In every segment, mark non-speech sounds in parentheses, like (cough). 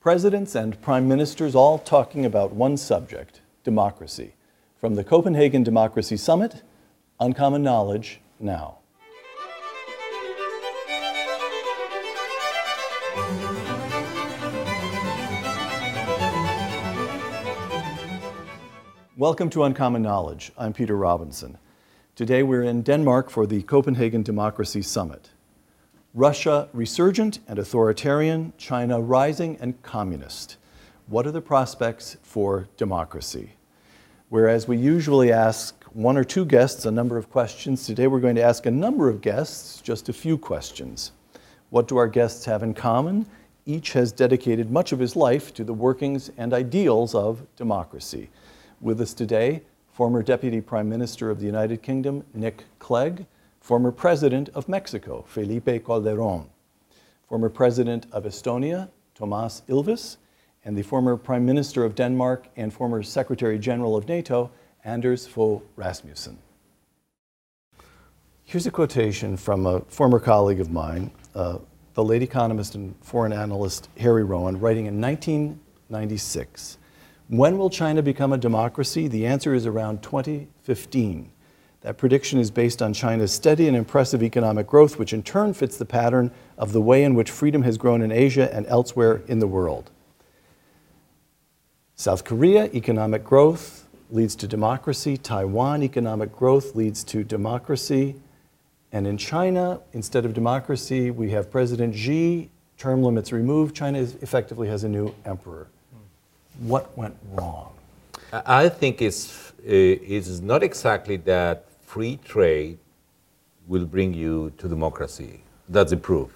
Presidents and prime ministers all talking about one subject democracy. From the Copenhagen Democracy Summit, Uncommon Knowledge now. Welcome to Uncommon Knowledge. I'm Peter Robinson. Today we're in Denmark for the Copenhagen Democracy Summit. Russia resurgent and authoritarian, China rising and communist. What are the prospects for democracy? Whereas we usually ask one or two guests a number of questions, today we're going to ask a number of guests just a few questions. What do our guests have in common? Each has dedicated much of his life to the workings and ideals of democracy. With us today, former Deputy Prime Minister of the United Kingdom, Nick Clegg, former President of Mexico, Felipe Calderon, former President of Estonia, Toomas Ilves, and the former Prime Minister of Denmark and former Secretary General of NATO, Anders Fogh Rasmussen. Here's a quotation from a former colleague of mine, uh, the late economist and foreign analyst Harry Rowen, writing in 1996. When will China become a democracy? The answer is around 2015. That prediction is based on China's steady and impressive economic growth, which in turn fits the pattern of the way in which freedom has grown in Asia and elsewhere in the world. South Korea, economic growth leads to democracy. Taiwan, economic growth leads to democracy. And in China, instead of democracy, we have President Xi, term limits removed. China effectively has a new emperor what went wrong? I think it's, it's not exactly that free trade will bring you to democracy. That's the proof.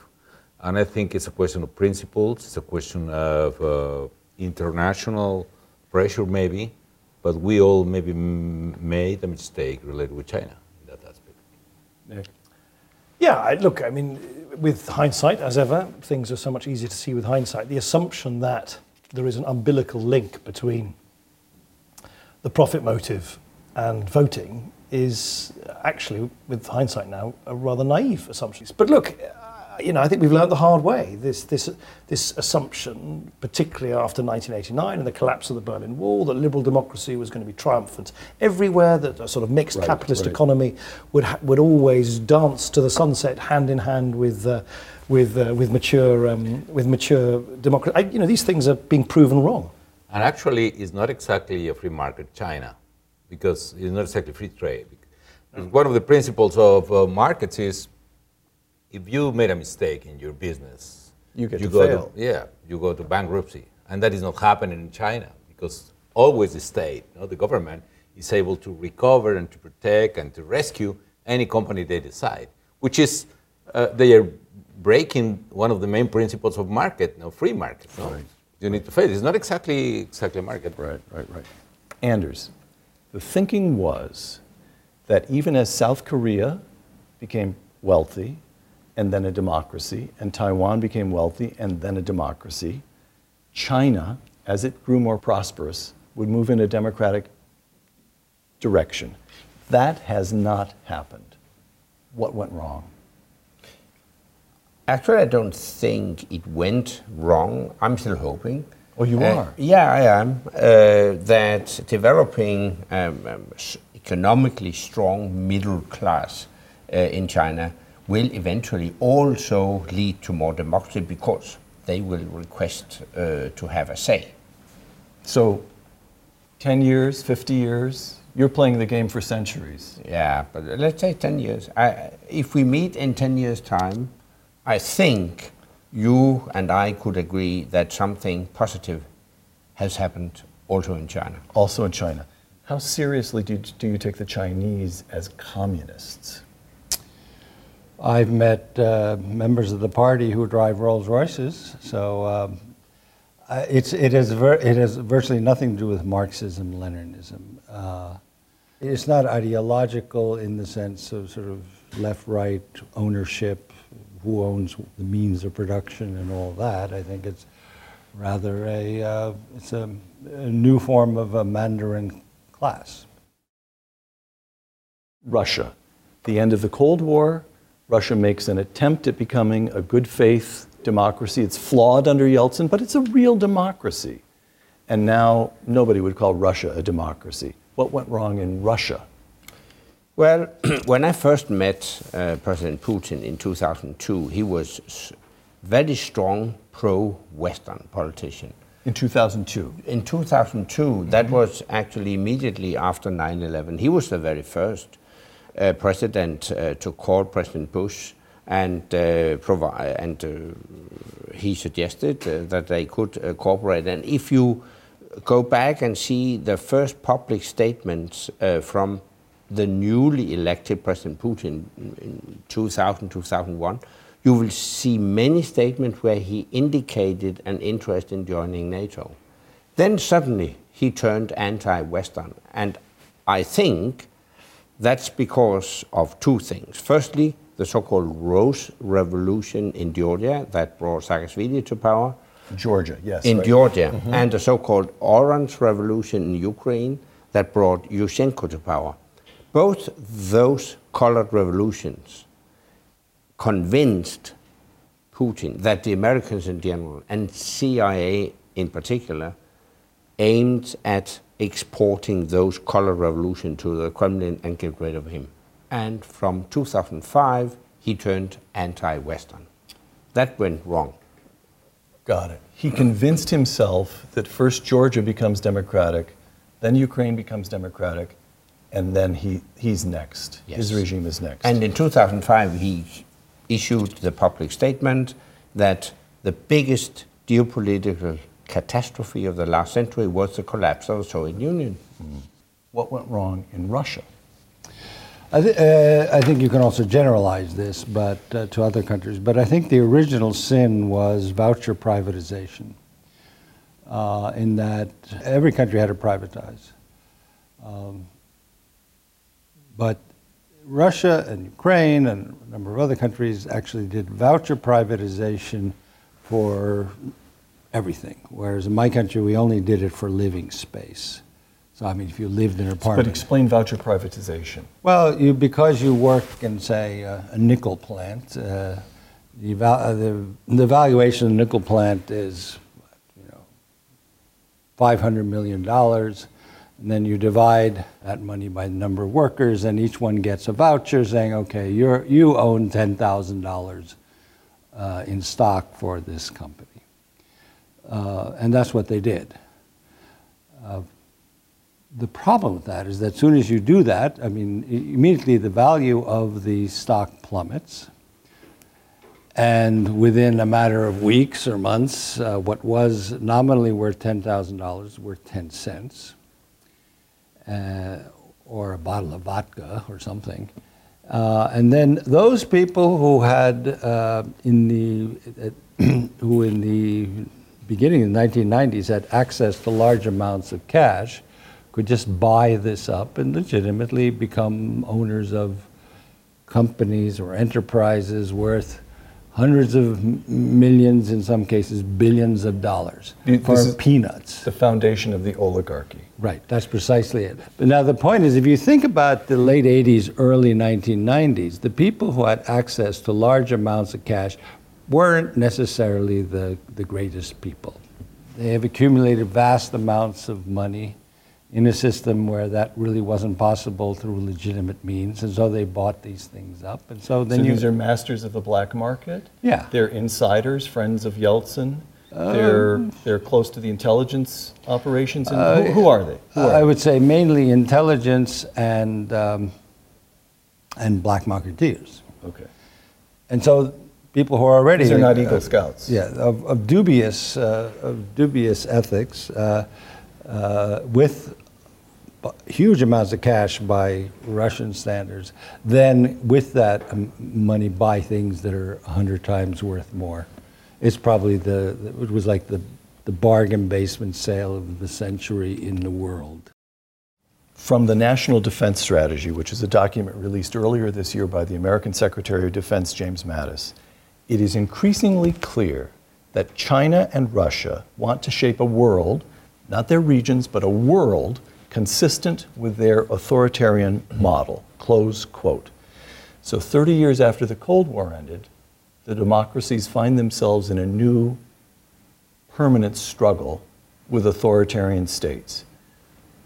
And I think it's a question of principles, it's a question of uh, international pressure, maybe, but we all maybe made a mistake related with China in that aspect. Nick? Yeah, I, look, I mean, with hindsight, as ever, things are so much easier to see with hindsight. The assumption that there is an umbilical link between the profit motive and voting is actually, with hindsight now, a rather naive assumption. But look, you know, I think we've learned the hard way. This, this, this assumption, particularly after 1989 and the collapse of the Berlin Wall, that liberal democracy was going to be triumphant everywhere, that a sort of mixed right, capitalist right. economy would, ha- would always dance to the sunset hand in hand with uh, with, uh, with mature, um, with mature democracy. You know, these things are being proven wrong. And actually, it's not exactly a free market China, because it's not exactly free trade. One of the principles of uh, markets is if you made a mistake in your business, you get you to go fail. To, yeah, you go to bankruptcy, and that is not happening in China because always the state, you know, the government, is able to recover and to protect and to rescue any company they decide, which is uh, they are breaking one of the main principles of market, no free market. No? Right. You need to face. It's not exactly exactly market. Right, right, right. Anders, the thinking was that even as South Korea became wealthy and then a democracy, and Taiwan became wealthy and then a democracy, China, as it grew more prosperous, would move in a democratic direction. That has not happened. What went wrong? Actually, I don't think it went wrong. I'm still hoping. Oh, you uh, are? Yeah, I am. Uh, that developing um, um, economically strong middle class uh, in China will eventually also lead to more democracy because they will request uh, to have a say. So, 10 years, 50 years, you're playing the game for centuries. Yeah, but let's say 10 years. I, if we meet in 10 years' time, I think you and I could agree that something positive has happened also in China. Also in China. How seriously do you, do you take the Chinese as communists? I've met uh, members of the party who drive Rolls Royces, so um, it's, it, has ver- it has virtually nothing to do with Marxism, Leninism. Uh, it's not ideological in the sense of sort of left right ownership who owns the means of production and all that. I think it's rather a, uh, it's a, a, new form of a Mandarin class. Russia. The end of the Cold War, Russia makes an attempt at becoming a good faith democracy. It's flawed under Yeltsin, but it's a real democracy. And now nobody would call Russia a democracy. What went wrong in Russia? Well, (clears throat) when I first met uh, President Putin in 2002, he was very strong pro-Western politician. In 2002. In 2002, that was actually immediately after 9/11. He was the very first uh, president uh, to call President Bush and uh, provide and uh, he suggested uh, that they could uh, cooperate. And if you go back and see the first public statements uh, from the newly elected President Putin in 2000, 2001, you will see many statements where he indicated an interest in joining NATO. Then suddenly he turned anti Western. And I think that's because of two things. Firstly, the so called Rose Revolution in Georgia that brought Saakashvili to power Georgia, yes. in right. Georgia, mm-hmm. and the so-called Orange Revolution in Ukraine that brought Yushchenko to power. Both those colored revolutions convinced Putin that the Americans in general and CIA in particular aimed at exporting those colored revolution to the Kremlin and get rid of him. And from 2005, he turned anti-Western. That went wrong. Got it. He convinced himself that first Georgia becomes democratic, then Ukraine becomes democratic, and then he, he's next. His regime is next. And in 2005, he issued the public statement that the biggest geopolitical catastrophe of the last century was the collapse of the Soviet Union. what went wrong in Russia? I, th- uh, I think you can also generalize this, but uh, to other countries. But I think the original sin was voucher privatization. Uh, in that every country had to privatize, um, but Russia and Ukraine and a number of other countries actually did voucher privatization for everything. Whereas in my country, we only did it for living space. So I mean, if you lived in an apartment. But explain voucher privatization. Well, you, because you work in, say, uh, a nickel plant, uh, the, val- uh, the, the valuation of the nickel plant is, you know, $500 million. And then you divide that money by the number of workers, and each one gets a voucher saying, okay, you're, you own $10,000 uh, in stock for this company. Uh, and that's what they did. Uh, the problem with that is that as soon as you do that, I mean, immediately the value of the stock plummets. And within a matter of weeks or months, uh, what was nominally worth $10,000 is worth 10 cents, uh, or a bottle of vodka or something. Uh, and then those people who had uh, in the (clears throat) who in the beginning of the 1990s had access to large amounts of cash could just buy this up and legitimately become owners of companies or enterprises worth hundreds of millions, in some cases billions of dollars for peanuts. The foundation of the oligarchy. Right, that's precisely it. But now the point is, if you think about the late 80s, early 1990s, the people who had access to large amounts of cash weren't necessarily the, the greatest people. They have accumulated vast amounts of money in a system where that really wasn't possible through legitimate means, and so they bought these things up. And so then so you, these are masters of the black market? Yeah. They're insiders, friends of Yeltsin? they're, they're close to the intelligence operations? And who, who are they? Who are I they? would say mainly intelligence and, um, and black marketeers. Okay. And so people who are already These are not uh, Eagle Scouts. yeah, of, of dubious uh, of dubious ethics, uh, uh, with huge amounts of cash by Russian standards, then with that um, money buy things that are a hundred times worth more. It's probably the it was like the the bargain basement sale of the century in the world. From the National Defense Strategy, which is a document released earlier this year by the American Secretary of Defense James Mattis, it is increasingly clear that China and Russia want to shape a world, not their regions, but a world consistent with their authoritarian model. Close quote. So 30 years after the Cold War ended, the democracies find themselves in a new permanent struggle with authoritarian states.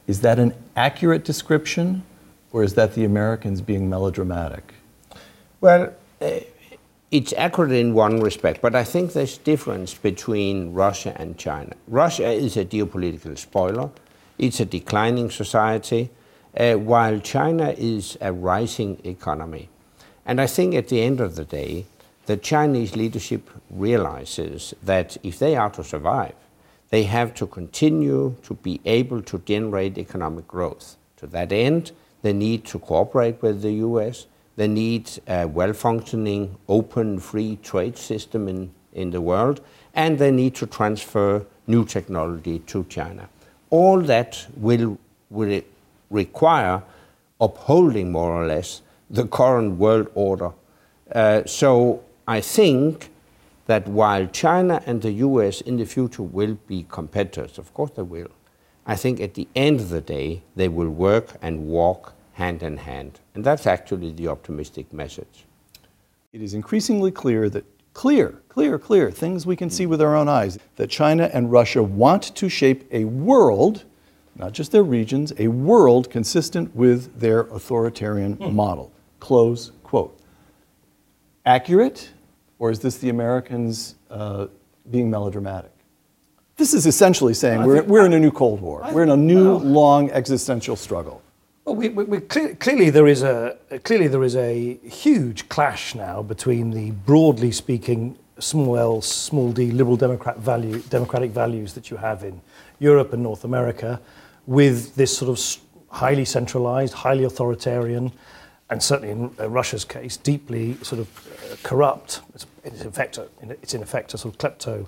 Is that an accurate description, or is that the Americans being melodramatic? Well, uh, it's accurate in one respect, but I think there's difference between Russia and China. Russia is a geopolitical spoiler. It's a declining society, uh, while China is a rising economy. And I think at the end of the day, the Chinese leadership realizes that if they are to survive, they have to continue to be able to generate economic growth. To that end, they need to cooperate with the US. They need a well functioning, open, free trade system in, in the world. And they need to transfer new technology to China. All that will, will require upholding more or less the current world order. Uh, so I think that while China and the US in the future will be competitors, of course they will, I think at the end of the day they will work and walk hand in hand. And that's actually the optimistic message. It is increasingly clear that, clear, clear, clear, things we can see with our own eyes, that China and Russia want to shape a world, not just their regions, a world consistent with their authoritarian mm. model. Close quote. Accurate? Or is this the Americans uh, being melodramatic? This is essentially saying we're, we're in a new Cold War. I, we're in a new, long existential struggle. Well, we, we, we clearly, there is a, clearly there is a huge clash now between the broadly speaking small L, small d liberal democrat value, democratic values that you have in Europe and North America with this sort of highly centralized, highly authoritarian, and certainly in uh, Russia's case, deeply sort of uh, corrupt. It's, it's, in effect a, it's in effect a sort of klepto,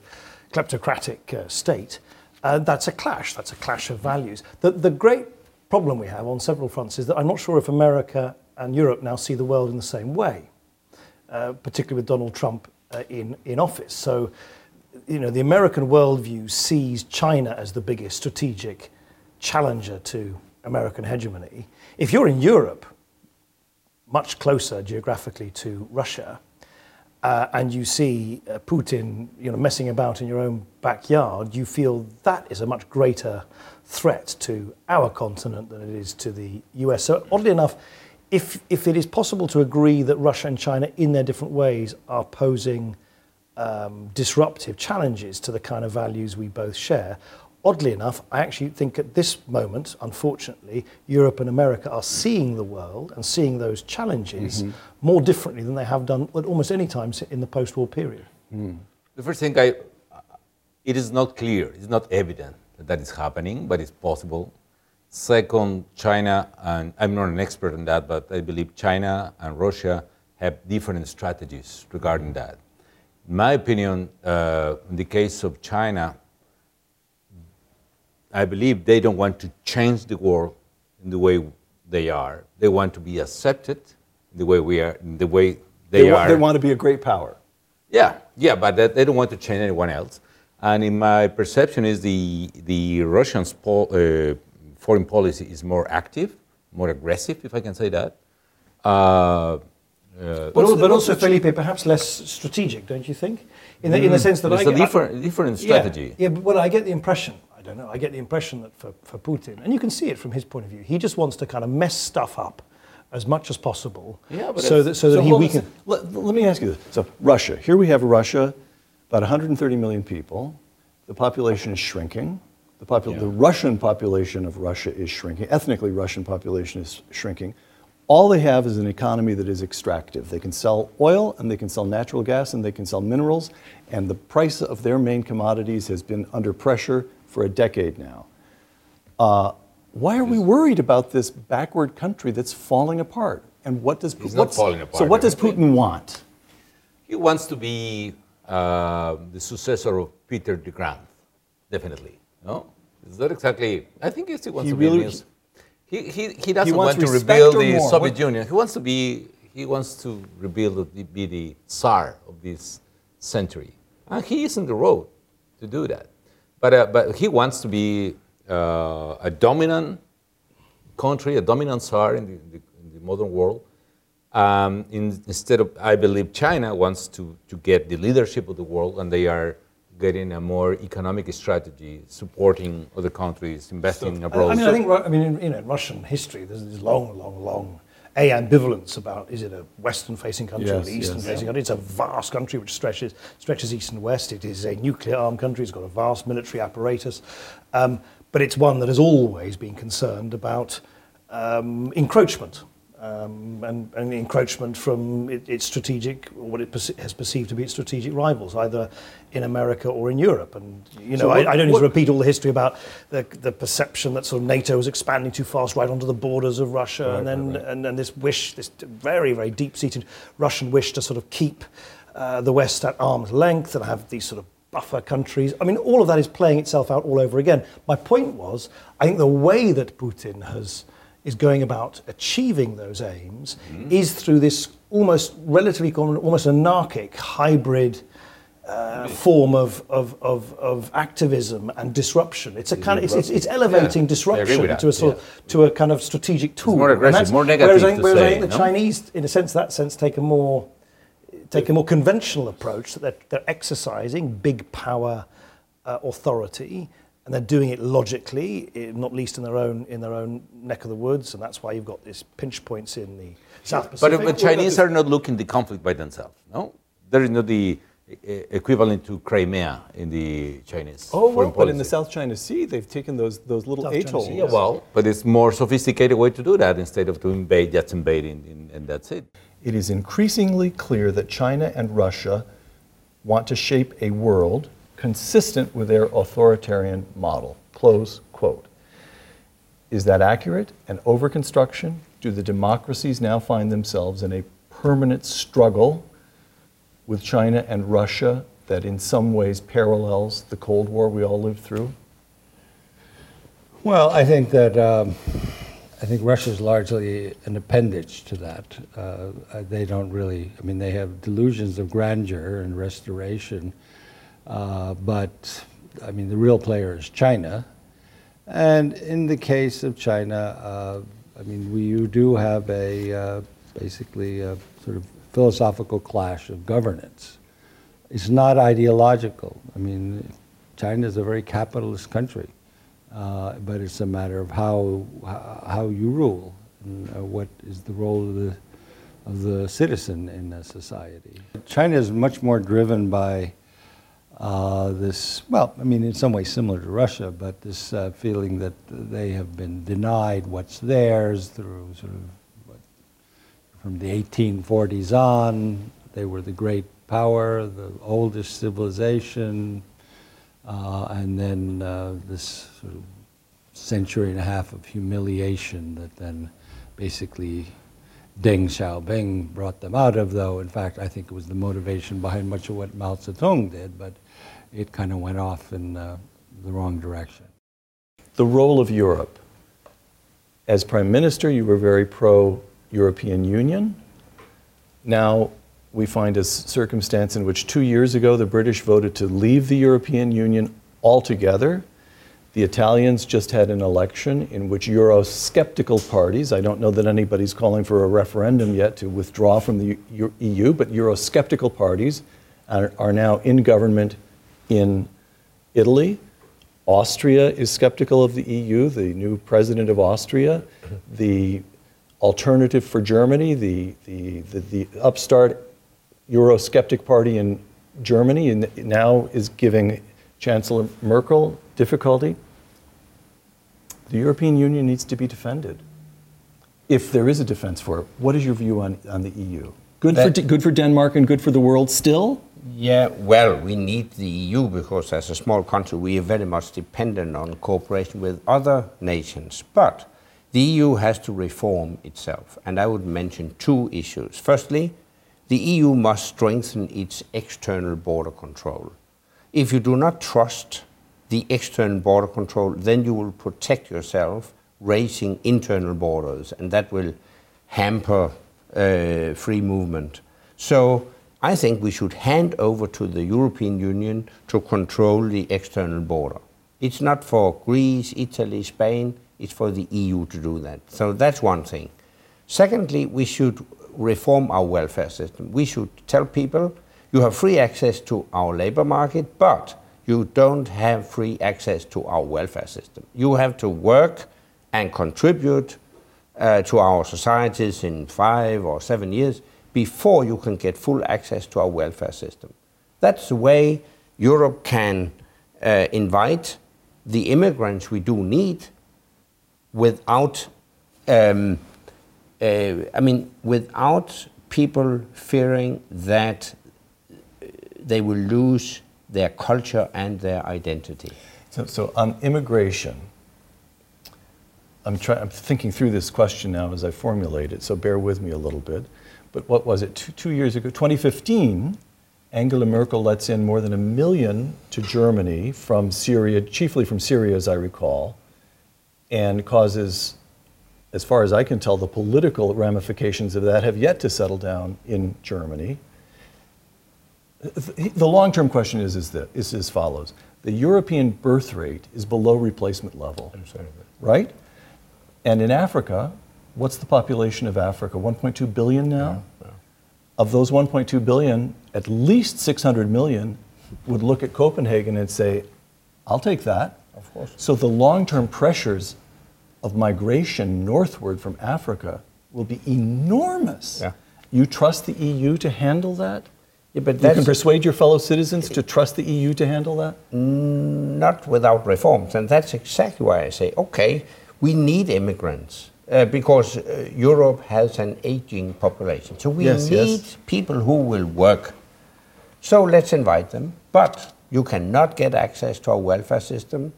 kleptocratic uh, state. Uh, that's a clash. That's a clash of values. The, the great problem we have on several fronts is that I'm not sure if America and Europe now see the world in the same way, uh, particularly with Donald Trump uh, in, in office. So, you know, the American worldview sees China as the biggest strategic challenger to American hegemony. If you're in Europe, much closer geographically to Russia, uh, and you see uh, Putin you know, messing about in your own backyard, you feel that is a much greater threat to our continent than it is to the US. So, oddly enough, if, if it is possible to agree that Russia and China, in their different ways, are posing um, disruptive challenges to the kind of values we both share, oddly enough, I actually think at this moment, unfortunately, Europe and America are seeing the world and seeing those challenges mm-hmm. more differently than they have done at almost any time in the post war period. Mm. The first thing I, it is not clear, it's not evident that is happening, but it's possible. Second, China, and I'm not an expert on that, but I believe China and Russia have different strategies regarding that. In my opinion, uh, in the case of China, I believe they don't want to change the world in the way they are. They want to be accepted the way we are, in the way they, they are. They want to be a great power. Yeah, yeah, but they don't want to change anyone else. And in my perception, is the the Russian uh, foreign policy is more active, more aggressive, if I can say that. Uh, uh, but, also, but also, Felipe, perhaps less strategic, don't you think? In the, mm, in the mm, sense that it's I, a different, different strategy. Yeah, yeah, but well, I get the impression I don't know. I get the impression that for, for Putin, and you can see it from his point of view, he just wants to kind of mess stuff up as much as possible yeah, so that, so that he weaken. Let, let me ask you this. So, Russia. Here we have Russia, about 130 million people. The population is shrinking. The, popul- yeah. the Russian population of Russia is shrinking. Ethnically, Russian population is shrinking. All they have is an economy that is extractive. They can sell oil and they can sell natural gas and they can sell minerals, and the price of their main commodities has been under pressure for a decade now. Uh, why are we worried about this backward country that's falling apart? And what does He's not falling apart. So what does Putin want? He wants to be uh, the successor of Peter de Grand, definitely. No, is that exactly? I think he wants he to really. He, he, he doesn't he want to rebuild the more. Soviet what? Union. He wants to be. He wants to rebuild, be the Tsar of this century, and he is on the road to do that. But, uh, but he wants to be uh, a dominant country, a dominant Tsar in the, in the, in the, modern world. Um, in, instead of, I believe China wants to, to get the leadership of the world, and they are getting a more economic strategy, supporting other countries, investing abroad. I mean, I think I mean, in, you know, in Russian history, there's this long, long, long a ambivalence about is it a western-facing country or an eastern-facing yes. country? It's a vast country which stretches stretches east and west. It is a nuclear-armed country. It's got a vast military apparatus, um, but it's one that has always been concerned about um, encroachment. Um, and, and encroachment from it, its strategic, or what it perce- has perceived to be its strategic rivals, either in America or in Europe. And you know, So what- I, I don't need what- to repeat all the history about the, the perception that sort of NATO was expanding too fast right onto the borders of Russia, and then And, and this wish, this very very deep-seated Russian wish to sort of keep uh, the West at arm's length and have these sort of buffer countries. I mean, all of that is playing itself out all over again. My point was, I think the way that Putin has is going about achieving those aims is through this almost relatively common, almost anarchic hybrid uh, form of, of, of, of activism and disruption. It's a kind of it's, it's, it's elevating disruption to a sort of, to a kind of strategic tool. more aggressive, more negative Whereas, I, whereas I say, think the no? Chinese, in a sense, that sense, take a more take a more conventional approach that they're, they're exercising big power uh, authority and they're doing it logically, eh, not least in their own in their own neck of the woods, and that's why you've got these pinch points in the South But, Pacific. but the Chinese are not looking the conflict by themselves. No, there is not the uh, equivalent to Crimea in the Chinese. Oh, well, foreign but in the. South China Sea, they've taken those, those little South atolls. Sea, Yeah, well, but it's more sophisticated way to do that instead of to invade, just invading, and, and that's it. It is increasingly clear that China and Russia want to shape a world consistent with their authoritarian model. Close quote. Is that accurate? An overconstruction? Do the democracies now find themselves in a permanent struggle with China and Russia that in some ways parallels the Cold War we all lived through? Well, I think that um, I think Russia is largely an appendage to that. Uh, they don't really. I mean, they have delusions of grandeur and restoration, uh, but I mean, the real player is China. And in the case of China, uh, I mean, we you do have a uh, basically a sort of philosophical clash of governance. It's not ideological. I mean, China is a very capitalist country, uh, but it's a matter of how how you rule and uh, what is the role of the of the citizen in a society. China is much more driven by uh, this, well, I mean, in some ways similar to Russia, but this uh, feeling that they have been denied what's theirs through sort of what, from the 1840s on. They were the great power, the oldest civilization, uh, and then uh, this sort of century and a half of humiliation that then basically Deng Xiaoping brought them out of, though in fact I think it was the motivation behind much of what Mao Zedong did, but it kind of went off in uh, the wrong direction. the role of Europe. As Prime Minister, you were very pro European Union. Now we find a circumstance in which two years ago the British voted to leave the European Union altogether. The Italians just had an election in which Eurosceptical parties, I don't know that anybody's calling for a referendum yet to withdraw from the Eu- but Eurosceptical parties are, are now in government in Italy. Austria is skeptical of the EU, the new president of Austria. The alternative for Germany, the, the, the, the upstart Eurosceptic party in Germany, and now is giving Chancellor Merkel difficulty. The European Union needs to be defended. If there is a defense for it, what is your view on, on the EU? Good for, That- D- good for Denmark and good for the world still? Yeah, well, we need the EU because as a small country, we are very much dependent on cooperation with other nations. But the EU has to reform itself, and I would mention two issues. Firstly, the EU must strengthen its external border control. If you do not trust the external border control, then you will protect yourself raising internal borders, and that will hamper uh, free movement. So I think we should hand over to the European Union to control the external border. It's not for Greece, Italy, Spain, it's for the EU to do that. So that's one thing. Secondly, we should reform our welfare system. We should tell people you have free access to our labor market, but you don't have free access to our welfare system. You have to work and contribute uh, to our societies in five or seven years before you can get full access to our welfare system. That's the way Europe can uh, invite the immigrants we do need without, um, uh, I mean, without people fearing that they will lose their culture and their identity. So, so on immigration, I'm, try, I'm thinking through this question now as I formulate it, so bear with me a little bit. But what was it, two, two years ago, 2015, Angela Merkel lets in more than a million to Germany from Syria, chiefly from Syria, as I recall, and causes, as far as I can tell, the political ramifications of that have yet to settle down in Germany. The long term question is, is, this, is as follows The European birth rate is below replacement level, right? And in Africa, what's the population of Africa? 1.2 billion now? Yeah, yeah. Of those 1.2 billion, at least 600 million would look at Copenhagen and say, I'll take that. Of course. So the long term pressures of migration northward from Africa will be enormous. Yeah. You trust the EU to handle that? Yeah, but You can persuade your fellow citizens to trust the EU to handle that? not without reforms. And that's exactly why I say, okay, we need immigrants uh, because uh, Europe has an aging population. So we Yes, need yes. people who will work. So let's invite them. But you cannot get access to our welfare system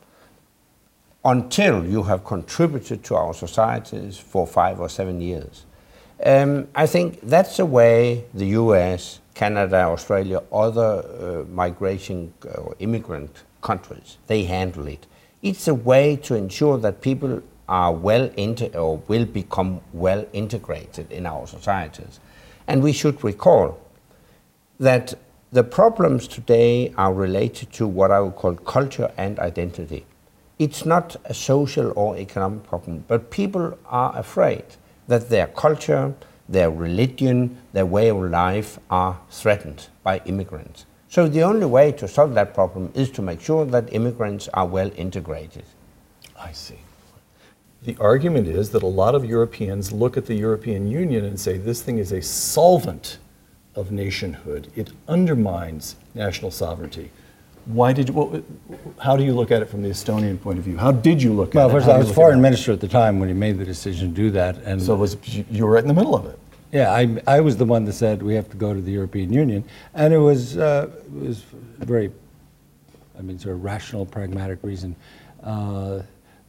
until you have contributed to our societies for five or seven years. Um, I think that's the way the US, Canada, Australia, other uh, migration uh, or immigrant countries, they handle it. It's a way to ensure that people are well into or will become well integrated in our societies. And we should recall that the problems today are related to what I would call culture and identity. It's not a social or economic problem, but people are afraid that their culture, their religion, their way of life are threatened by immigrants. So the only way to solve that problem is to make sure that immigrants are well integrated. I see. The argument is that a lot of Europeans look at the European Union and say this thing is a solvent of nationhood. It undermines national sovereignty. Why did what, how do you look at it from the Estonian point of view? How did you look Well, at it? first, I was you at foreign minister at the time when he made the decision to do that, and So was you were right in the middle of it. yeah, I, I was the one that said we have to go to the European Union, and it was uh, it was very, I mean, sort of rational, pragmatic reason. Uh,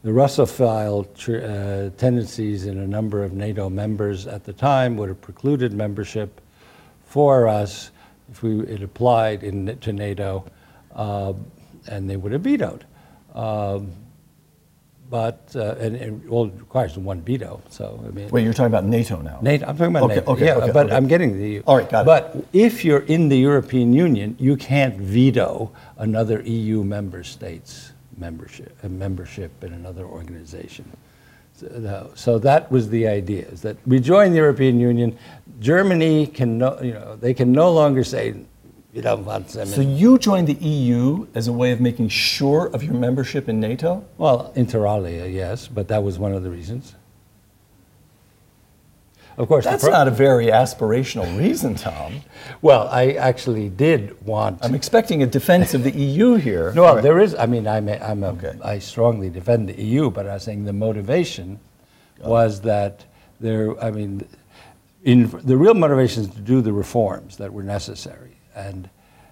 the Russophile tr- uh, tendencies in a number of NATO members at the time would have precluded membership for us if we it applied in, to NATO, uh, and they would have vetoed. Um, but uh, and, and well, it requires one veto. So I mean, Wait, you're talking about NATO now. NATO, I'm talking about Okay, NATO. okay, yeah, okay, but okay. I'm getting the EU. All right, got it. But if you're in the European Union, you can't veto another EU member state's membership, a membership in another organization. So, so that was the idea: is that we join the European Union. Germany can no, you know, they can no longer say, "We don't want them." So you joined the EU as a way of making sure of your membership in NATO? Well, inter alia, yes, but that was one of the reasons. Of course, That's pro- not a very aspirational reason, Tom. Well, I actually did want. I'm expecting a defense of the EU here. No, there is. I mean, I'm a, I'm a, Okay. I strongly defend the EU, but I was saying the motivation was that there. I mean, in the real motivation is to do the reforms that were necessary, and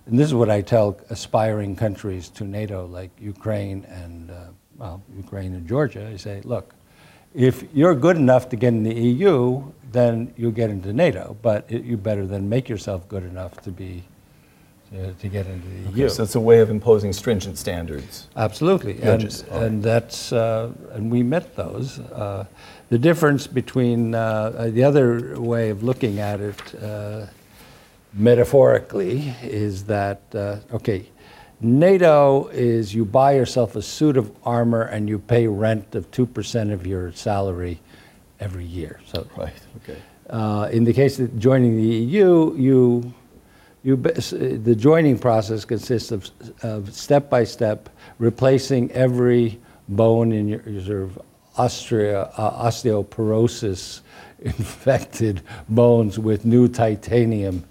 and this is what I tell aspiring countries to NATO, like Ukraine and uh, well, Ukraine and Georgia. I say, look, if you're good enough to get in the EU, then you'll get into NATO, but it, you better then make yourself good enough to be. To, to get into the EU. So it's a way of imposing stringent standards. Absolutely, Judges, and, and that's uh, and we met those. Uh, the difference between uh, the other way of looking at it, uh, metaphorically, is that uh, okay, NATO is you buy yourself a suit of armor and you pay rent of two percent of your salary every year. So Right, okay. Uh, in the case of joining the EU, you, you, the joining process consists of, of step by step replacing every bone in your, your sort of osteo, uh, osteoporosis (laughs) infected bones with new titanium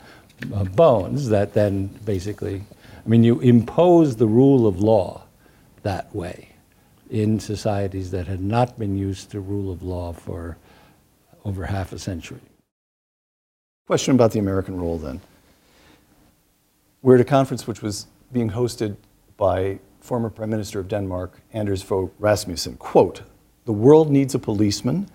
uh, bones that then basically, I mean, you impose the rule of law that way in societies that had not been used to rule of law for over half a century. Question about the American role then. We're at a conference which was being hosted by former Prime Minister of Denmark, Anders Fogh Rasmussen. Quote, the world needs a policeman.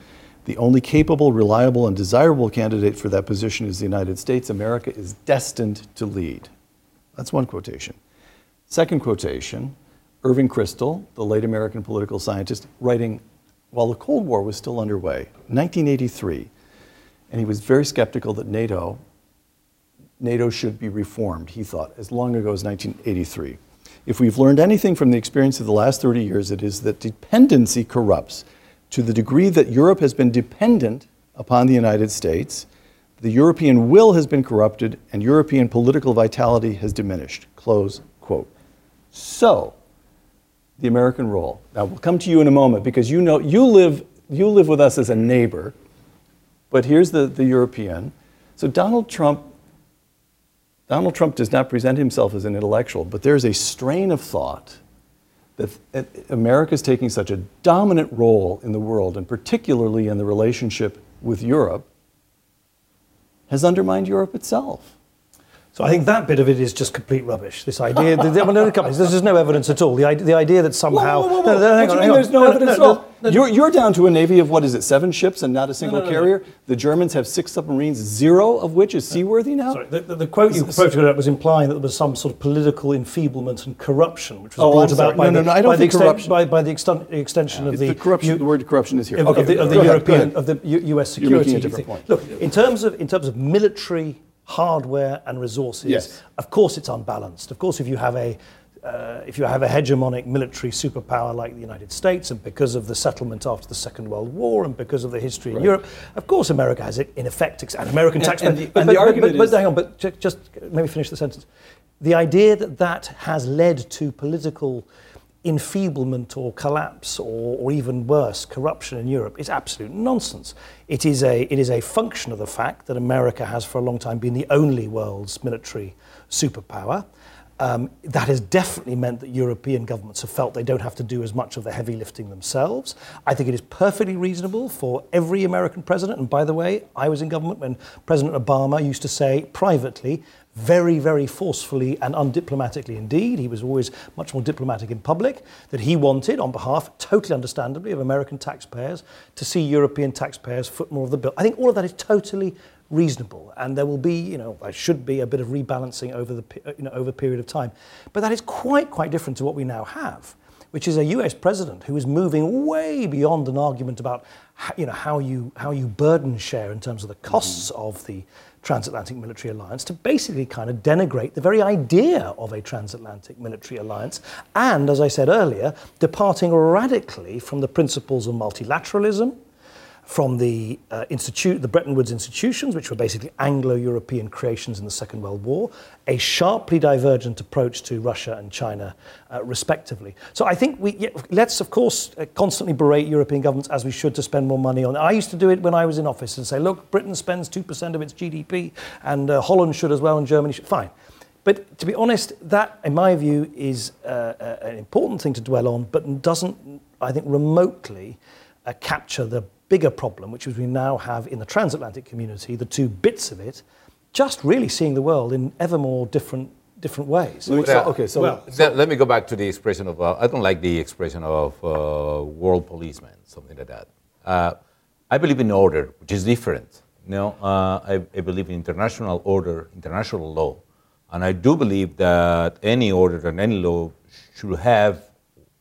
The only capable, reliable, and desirable candidate for that position is the United States. America is destined to lead. That's one quotation. Second quotation Irving Kristol, the late American political scientist, writing while the Cold War was still underway, 1983. And he was very skeptical that NATO, NATO should be reformed, he thought, as long ago as 1983. If we've learned anything from the experience of the last 30 years, it is that dependency corrupts. To the degree that Europe has been dependent upon the United States, the European will has been corrupted and European political vitality has diminished. Close quote. So, the American role. Now, we'll come to you in a moment because you know you live, you live with us as a neighbor, but here's the, the European. So, Donald Trump Donald Trump does not present himself as an intellectual, but there's a strain of thought that America is taking such a dominant role in the world, and particularly in the relationship with Europe, has undermined Europe itself. So I think that bit of it is just complete rubbish. This idea, the, well, no, there's just no evidence at all. The idea, the idea that somehow, whoa, whoa, whoa, no, hang on, hang on. there's no, no evidence no, at all. You're, you're down to a navy of what is it, seven ships and not a single carrier. The Germans have six submarines, zero of which is seaworthy now. Sorry, the, the, the quote you quoted was implying that there was some sort of political enfeeblement and corruption, which was oh, brought about by, no, no, the, by, the extent, by, by the extent, extension yeah, of the, the corruption. U, the word corruption is here. Of, okay, of the, of the European, of the U, U.S. security. Look, in terms of in terms of military hardware and resources, yes. of course it's unbalanced. Of course, if you have a uh, if you have a hegemonic military superpower like the United States, and because of the settlement after the Second World War, and because of the history right. in Europe, of course America has it in effect, and American taxpayers. And, the, but, and the argument but, but, but, hang on, but just, just maybe finish the sentence. The idea that that has led to political enfeeblement or collapse or, or, even worse, corruption in Europe is absolute nonsense. It is, a, it is a function of the fact that America has for a long time been the only world's military superpower. Um, that has definitely meant that European governments have felt they don't have to do as much of the heavy lifting themselves. I think it is perfectly reasonable for every American president, and by the way, I was in government when President Obama used to say privately, very, very forcefully and undiplomatically indeed. He was always much more diplomatic in public, that he wanted, on behalf, totally understandably, of American taxpayers, to see European taxpayers foot more of the bill. I think all of that is totally reasonable, and there will be, you know, there should be a bit of rebalancing over the, you know, over a period of time. But that is quite, quite different to what we now have, which is a US president who is moving way beyond an argument about, you know, how you, how you burden share in terms of the costs mm-hmm. of the transatlantic military alliance to basically kind of denigrate the very idea of a transatlantic military alliance. And, as I said earlier, departing radically from the principles of multilateralism, from the, uh, institute, the Bretton Woods institutions, which were basically Anglo-European creations in the Second World War, a sharply divergent approach to Russia and China, uh, respectively. So I think we yeah, let's, of course, uh, constantly berate European governments as we should to spend more money on. I used to do it when I was in office and say, look, Britain spends two percent of its GDP, and uh, Holland should as well, and Germany should. Fine. But to be honest, that, in my view, is uh, an important thing to dwell on, but doesn't, I think, remotely capture the bigger problem, which is we now have in the transatlantic community, the two bits of it, just really seeing the world in ever more different different ways. So, okay, so, well, so let me go back to the expression of. Uh, I don't like the expression of uh, world policeman, something like that. Uh, I believe in order, which is different. You know, uh, I, I, believe in international order, international law, and I do believe that any order and any law should have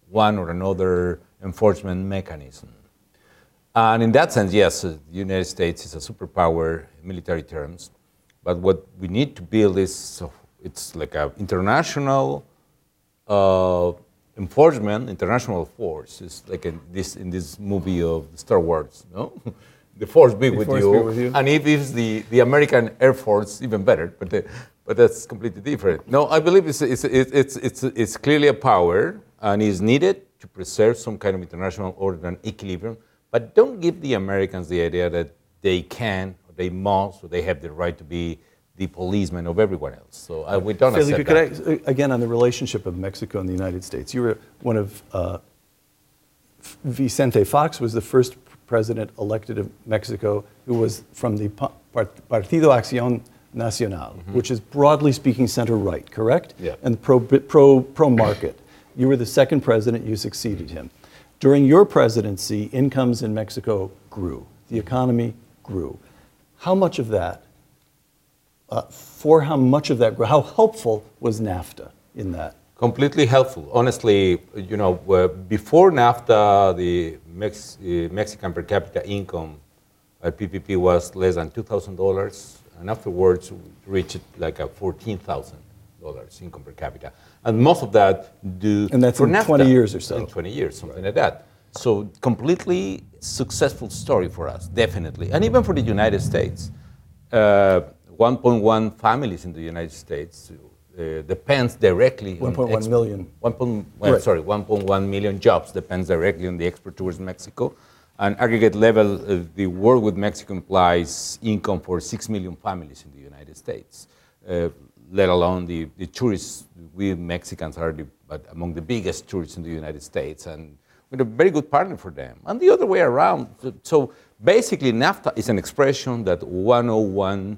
one or another enforcement mechanism. Uh, and in that sense, yes, uh, the United States is a superpower in military terms. But what we need to build is it's like an international uh, enforcement, international force. It's like in this in this movie of Star Wars, no? (laughs) the force be, with, force you. be with you. And if it's the, the American Air Force, even better. But the, but that's completely different. No, I believe it's it's it's it's, it's clearly a power and is needed to preserve some kind of international order and equilibrium. But don't give the Americans the idea that they can, or they must, or they have the right to be the policeman of everyone else. So uh, we don't Felipe, accept could. I, again, on the relationship of Mexico and the United States, you were one of, uh, Vicente Fox was the first president elected of Mexico who was from the Partido Acción Nacional, which is broadly speaking center right, correct? Yeah. And pro, pro, pro market. You were the second president, you succeeded him. During your presidency, incomes in Mexico grew, the economy grew. How much of that uh, for how much of that, how helpful was NAFTA in that? Completely helpful. Honestly, you know, uh, before NAFTA, the Mex- uh, Mexican per capita income at PPP was less than $2,000, and afterwards reached like a $14,000 income per capita. And most of that due And that's for in NAFTA. 20 years or so. In 20 years, something like that. So completely successful story for us, definitely. And even for the United States. Uh, 1.1 families in the United States uh, depends directly on 1.1 exp- million. 1. point- Right. Sorry, 1.1 million jobs depends directly on the export towards Mexico. And aggregate level, uh, the work with Mexico implies income for 6 million families in the United States, uh, let alone the, the tourists. We Mexicans are the, but among the biggest tourists in the United States, and we're a very good partner for them. And the other way around. So, so basically, NAFTA is an expression that 101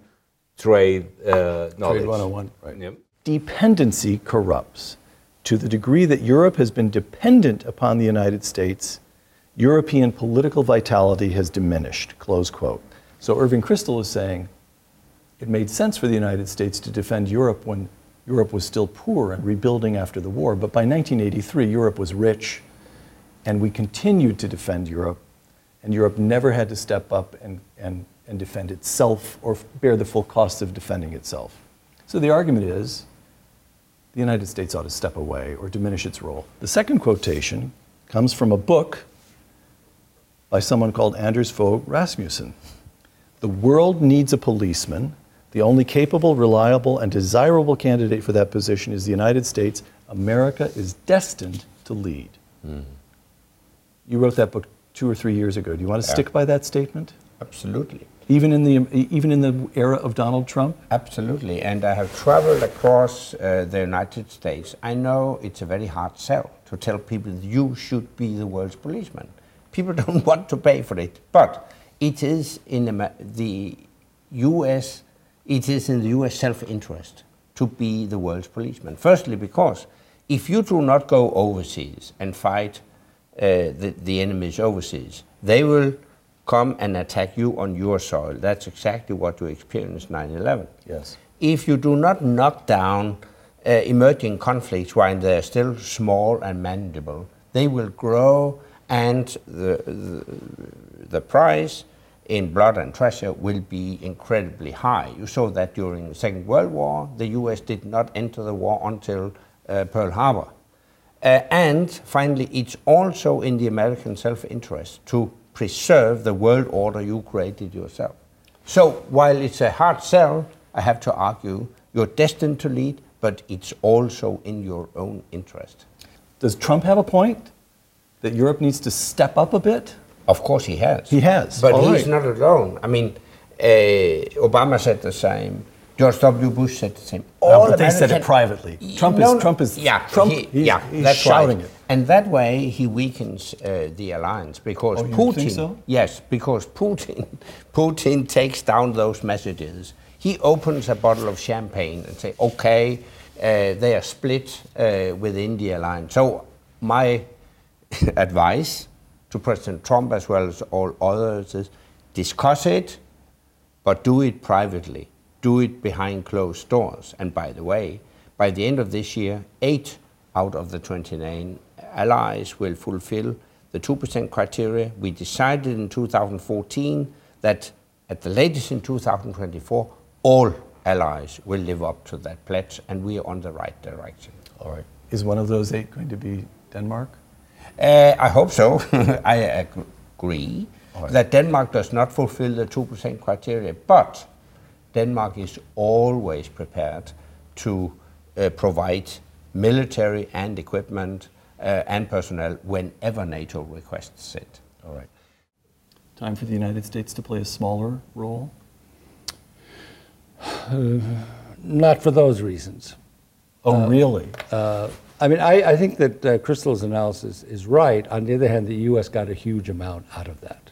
trade uh, knowledge. Trade 101, right. Yep. Dependency corrupts. To the degree that Europe has been dependent upon the United States, European political vitality has diminished, close quote. So Irving Kristol is saying it made sense for the United States to defend Europe when Europe was still poor and rebuilding after the war. But by 1983, Europe was rich, and we continued to defend Europe, and Europe never had to step up and, and, and defend itself or bear the full cost of defending itself. So the argument is the United States ought to step away or diminish its role. The second quotation comes from a book by someone called Anders Fogh Rasmussen. The world needs a policeman. The only capable, reliable, and desirable candidate for that position is the United States. America is destined to lead. You wrote that book two or three years ago. Do you want to Yeah. stick by that statement? Absolutely. Even in the, even in the era of Donald Trump? Absolutely. And I have traveled across uh, the United States. I know it's a very hard sell to tell people that you should be the world's policeman. People (laughs) don't want to pay for it. But it is in the US, it is in the US self interest to be the world's policeman. Firstly, because if you do not go overseas and fight uh, the, the enemies overseas, they will come and attack you on your soil. That's exactly what you experienced 9 11. Yes. If you do not knock down uh, emerging conflicts while they're still small and manageable, they will grow and the, the, the price in blood and treasure will be incredibly high. You saw that during the Second World War. The US did not enter the war until uh, Pearl Harbor. Uh, and finally, it's also in the American self interest to preserve the world order you created yourself. So, while it's a hard sell, I have to argue you're destined to lead, but it's also in your own interest. Does Trump have a point that Europe needs to step up a bit? Of course, he has. He has. But All he's right. not alone. I mean, uh, Obama said the same. George W. Bush said the same. No, but they said it privately. Trump No, is Trump is yeah, Trump. he- he's, yeah, he's that's shouting right. it. And that way he weakens uh, the alliance because Oh, Putin. think so? Yes, because Putin, (laughs) Putin takes down those messages. He opens a bottle of champagne and say, "Okay, uh, they are split uh, within the alliance." So my (laughs) advice to President Trump as well as all others is discuss it, but do it privately. Do it behind closed doors. And by the way, by the end of this year, eight out of the 29 allies will fulfill the 2% criteria. We decided in 2014 that at the latest in 2024, all allies will live up to that pledge, and we are on the right direction. All right. Is one of those eight going to be Denmark? Uh, I hope so. (laughs) I ag- agree. that Denmark does not fulfill the 2% criteria, but Denmark is always prepared to uh, provide military and equipment uh, and personnel whenever NATO requests it. All right. Time for the United States to play a smaller role? (sighs) Not for those reasons. Oh, really? I mean, I, I think that uh, Kristol's analysis is right. On the other hand, the U.S. got a huge amount out of that.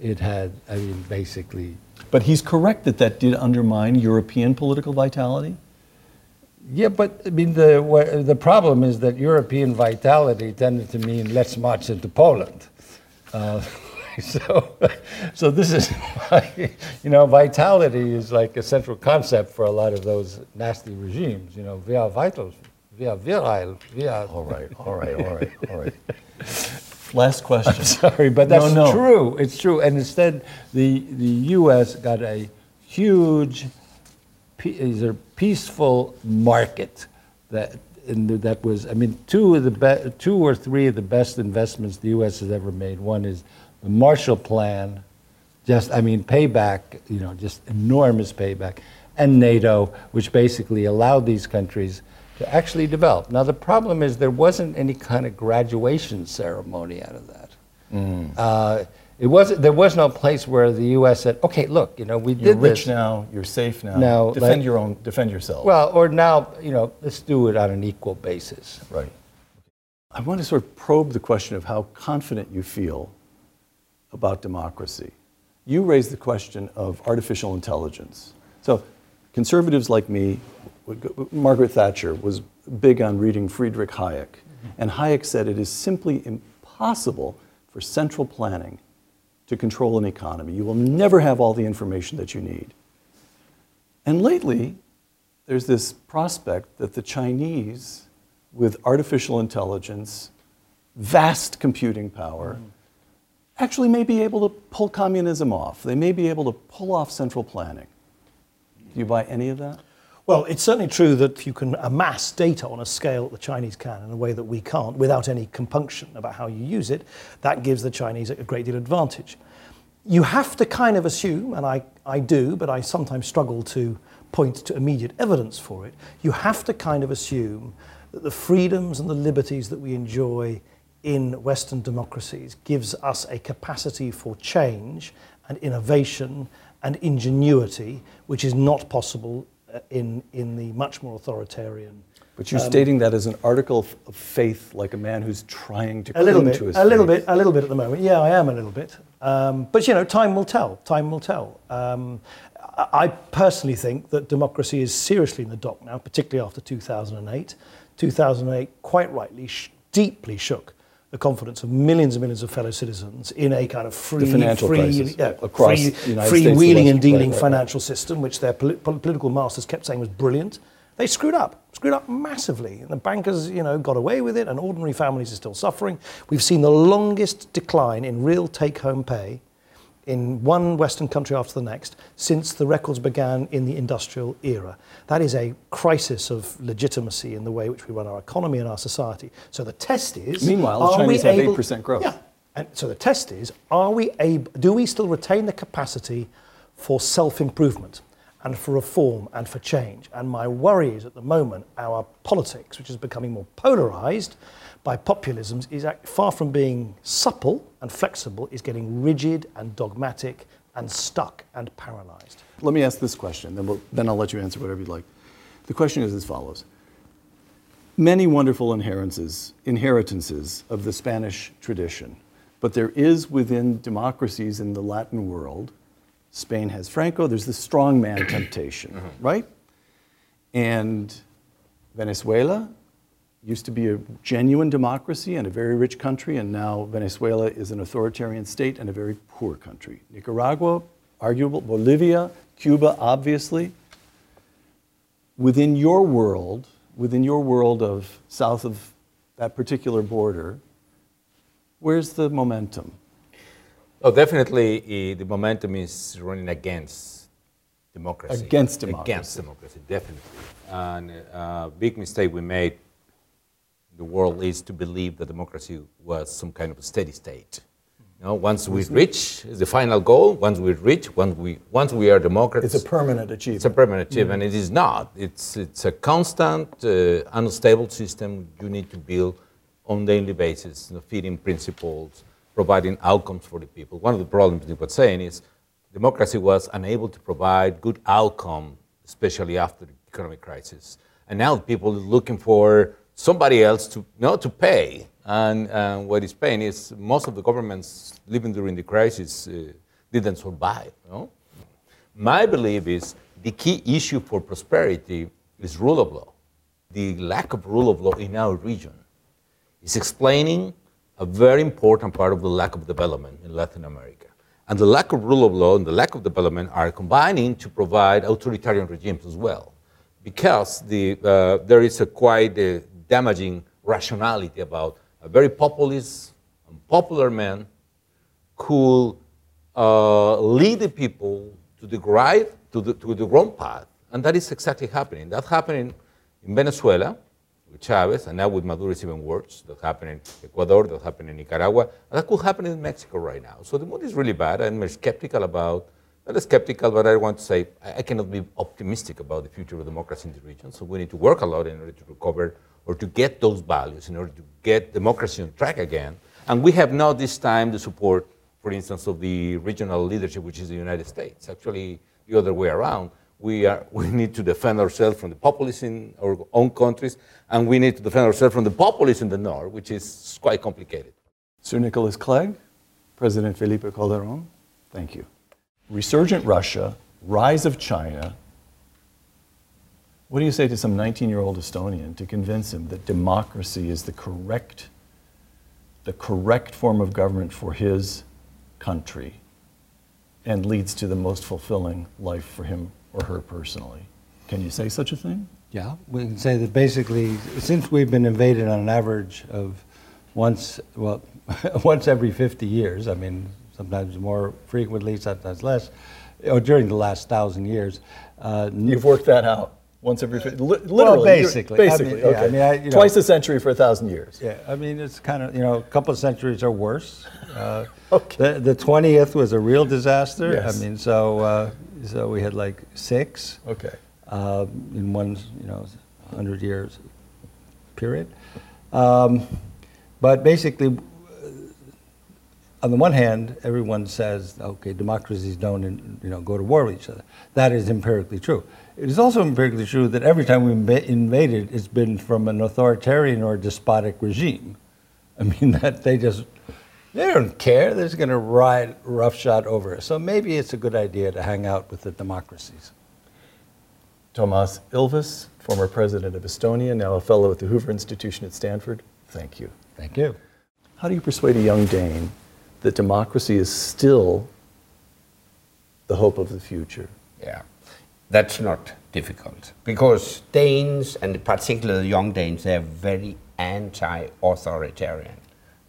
It had, I mean, basically. But he's correct that that did undermine European political vitality? Yeah, but I mean, the, the problem is that European vitality tended to mean let's march into Poland. Uh, (laughs) so, (laughs) so this is why, you know, vitality is like a central concept for a lot of those nasty regimes. You know, we are vital, we are virile, we are. All right, all right, all right, all right. (laughs) Last question. Sorry, but that's no. true. It's true. And instead, the, the U.S. got a huge, is a peaceful market that and that was. I mean, two of the be- two or three of the best investments the U.S. has ever made. One is the Marshall Plan, just I mean payback. You know, just enormous payback, and NATO, which basically allowed these countries to actually develop. Now, the problem is there wasn't any kind of graduation ceremony out of that. Uh, it was, there was no place where the U.S. said, okay, look, you know, we You're did rich this. now, you're safe now. Now, defend like- your own, defend yourself. Well, or now, you know, let's do it on an equal basis. Right. I want to sort of probe the question of how confident you feel about democracy. You raised the question of artificial intelligence. So, conservatives like me, Margaret Thatcher was big on reading Friedrich Hayek. Mm-hmm. And Hayek said it is simply impossible for central planning to control an economy. You will never have all the information that you need. And lately, there's this prospect that the Chinese, with artificial intelligence, vast computing power, mm-hmm. actually may be able to pull communism off. They may be able to pull off central planning. Do you buy any of that? Well, it's certainly true that you can amass data on a scale that the Chinese can in a way that we can't without any compunction about how you use it. That gives the Chinese a great deal of advantage. You have to kind of assume, and I, I do, but I sometimes struggle to point to immediate evidence for it. You have to kind of assume that the freedoms and the liberties that we enjoy in Western democracies gives us a capacity for change and innovation and ingenuity, which is not possible in, in the much more authoritarian. But you're stating that as an article of- faith, like a man who's trying to A little cling bit, to his a little faith. bit, a little bit at the moment. Yeah, I am a little bit. Um, but you know, time will tell. Time will tell. Um, I I personally think that democracy is seriously in the dock now, particularly after 2008. 2008, quite rightly, sh- deeply shook the confidence of millions and millions of fellow citizens in a kind of free, free, yeah, Across free, free wheeling and dealing right, right, right. financial system, which their poli- pol- political masters kept saying was brilliant. They screwed up, screwed up massively. And the bankers, you know, got away with it, and ordinary families are still suffering. We've seen the longest decline in real take-home pay in one Western country after the next since the records began in the industrial era. That is a crisis of legitimacy in the way which we run our economy and our society. So the test is. Meanwhile, the Chinese have able- 8% growth. Yeah. And so the test is: Are we able? Do we still retain the capacity for self-improvement and for reform and for change? And my worry is, at the moment, our politics, which is becoming more polarized by populisms, is far from being supple and flexible, is getting rigid and dogmatic and stuck and paralyzed. Let me ask this question, then, we'll, then I'll let you answer whatever you'd like. The question is as follows Many wonderful inheritances, inheritances of the Spanish tradition, but there is within democracies in the Latin world, Spain has Franco, there's the strongman (clears throat) temptation, mm-hmm. right? And Venezuela used to be a genuine democracy and a very rich country, and now Venezuela is an authoritarian state and a very poor country. Nicaragua, arguable, Bolivia, Cuba, obviously. Within your world, within your world of south of that particular border, where's the momentum? Oh, definitely, the momentum is running against democracy. Against democracy. Against democracy, definitely. And a big mistake we made in the world is to believe that democracy was some kind of a steady state. You know, once we reach the final goal, once we reach, once we, once we are democrats, It's a permanent achievement. it's a permanent achievement. It is not. It's, it's a constant, uh, unstable system you need to build on daily basis, you know, feeding principles, providing outcomes for the people. One of the problems he was saying is democracy was unable to provide good outcome, especially after the economic crisis. And now people are looking for somebody else to, you to pay. And uh, what is paying is most of the governments living during the crisis uh, didn't survive. Know? My belief is the key issue for prosperity is rule of law. The lack of rule of law in our region is explaining a very important part of the lack of development in Latin America. And the lack of rule of law and the lack of development are combining to provide authoritarian regimes as well. Because the, uh, there is a quite uh, damaging rationality about a very populist popular man could uh, lead the people to the right, to the, to the wrong path. And that is exactly happening. That's happening in Venezuela Chavez, and now with Maduro it's even worse. That happened in Ecuador, that happened in Nicaragua, and that could happen in Mexico right now. So the mood is really bad. and I'm skeptical about, not skeptical, but I want to say I I cannot be optimistic about the future of democracy in the region. So we need to work a lot in order to recover or to get those values, in order to get democracy on track again. And we have not this time the support, for instance, of the regional leadership, which is the United States. Actually, the other way around. We, are, (laughs) we need to defend ourselves from the populists in our own countries, and we need to defend ourselves from the populists in the north, which is quite complicated. Sir Nicholas Clegg, President Felipe Calderón, thank you. Resurgent Russia, rise of China. What do you say to some 19 year old Estonian to convince him that democracy is the correct, the correct form of government for his country and leads to the most fulfilling life for him or her personally? Can you say such a thing? Yeah, we can say that basically, since we've been invaded on an average of once, well, (laughs) once every 50 years, I mean, sometimes more frequently, sometimes less, or during the last thousand years. Uh, You've worked that out once every, li- literally. you're- basically. I mean, Basically, yeah, I okay. mean, I- you know- Twice a century for a thousand years. yeah, I mean, it's kind of, you know, a couple of centuries are worse. Uh, (laughs) Okay. the, the 20th was a real disaster. Yes. I mean, so, uh, so we had like six. Okay. uh, in one, you know, 100 years period. Um, but basically, on the one hand, everyone says, okay, democracies don't, in- you know, go to war with each other. That is empirically true. It is also empirically true that every time we inva- invaded, it's been from an authoritarian or despotic regime. I mean, (laughs) that they just, they don't care. They're just going to ride roughshod over us. So maybe it's a good idea to hang out with the democracies. Toomas Ilves, former president of Estonia, now a fellow at the Hoover Institution at Stanford. Thank you. Thank you. How do you persuade a young Dane that democracy is still the hope of the future? Yeah, that's not difficult because Danes, and particularly young Danes, they are very anti-authoritarian.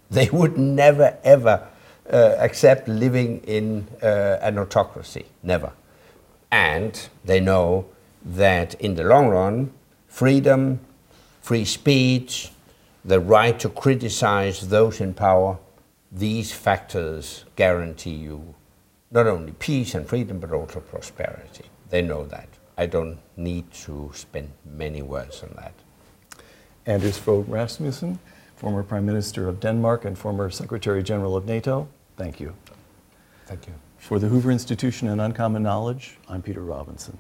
They would never ever uh, accept living in uh, an autocracy, never. And they know that in the long run, freedom, free speech, the right to criticize those in power, these factors guarantee you not only peace and freedom, but also prosperity. They know that. I don't need to spend many words on that. Anders Fogh Rasmussen, former Prime Minister of Denmark and former Secretary General of NATO. Thank you. Thank you. For the Hoover Institution and Uncommon Knowledge, I'm Peter Robinson.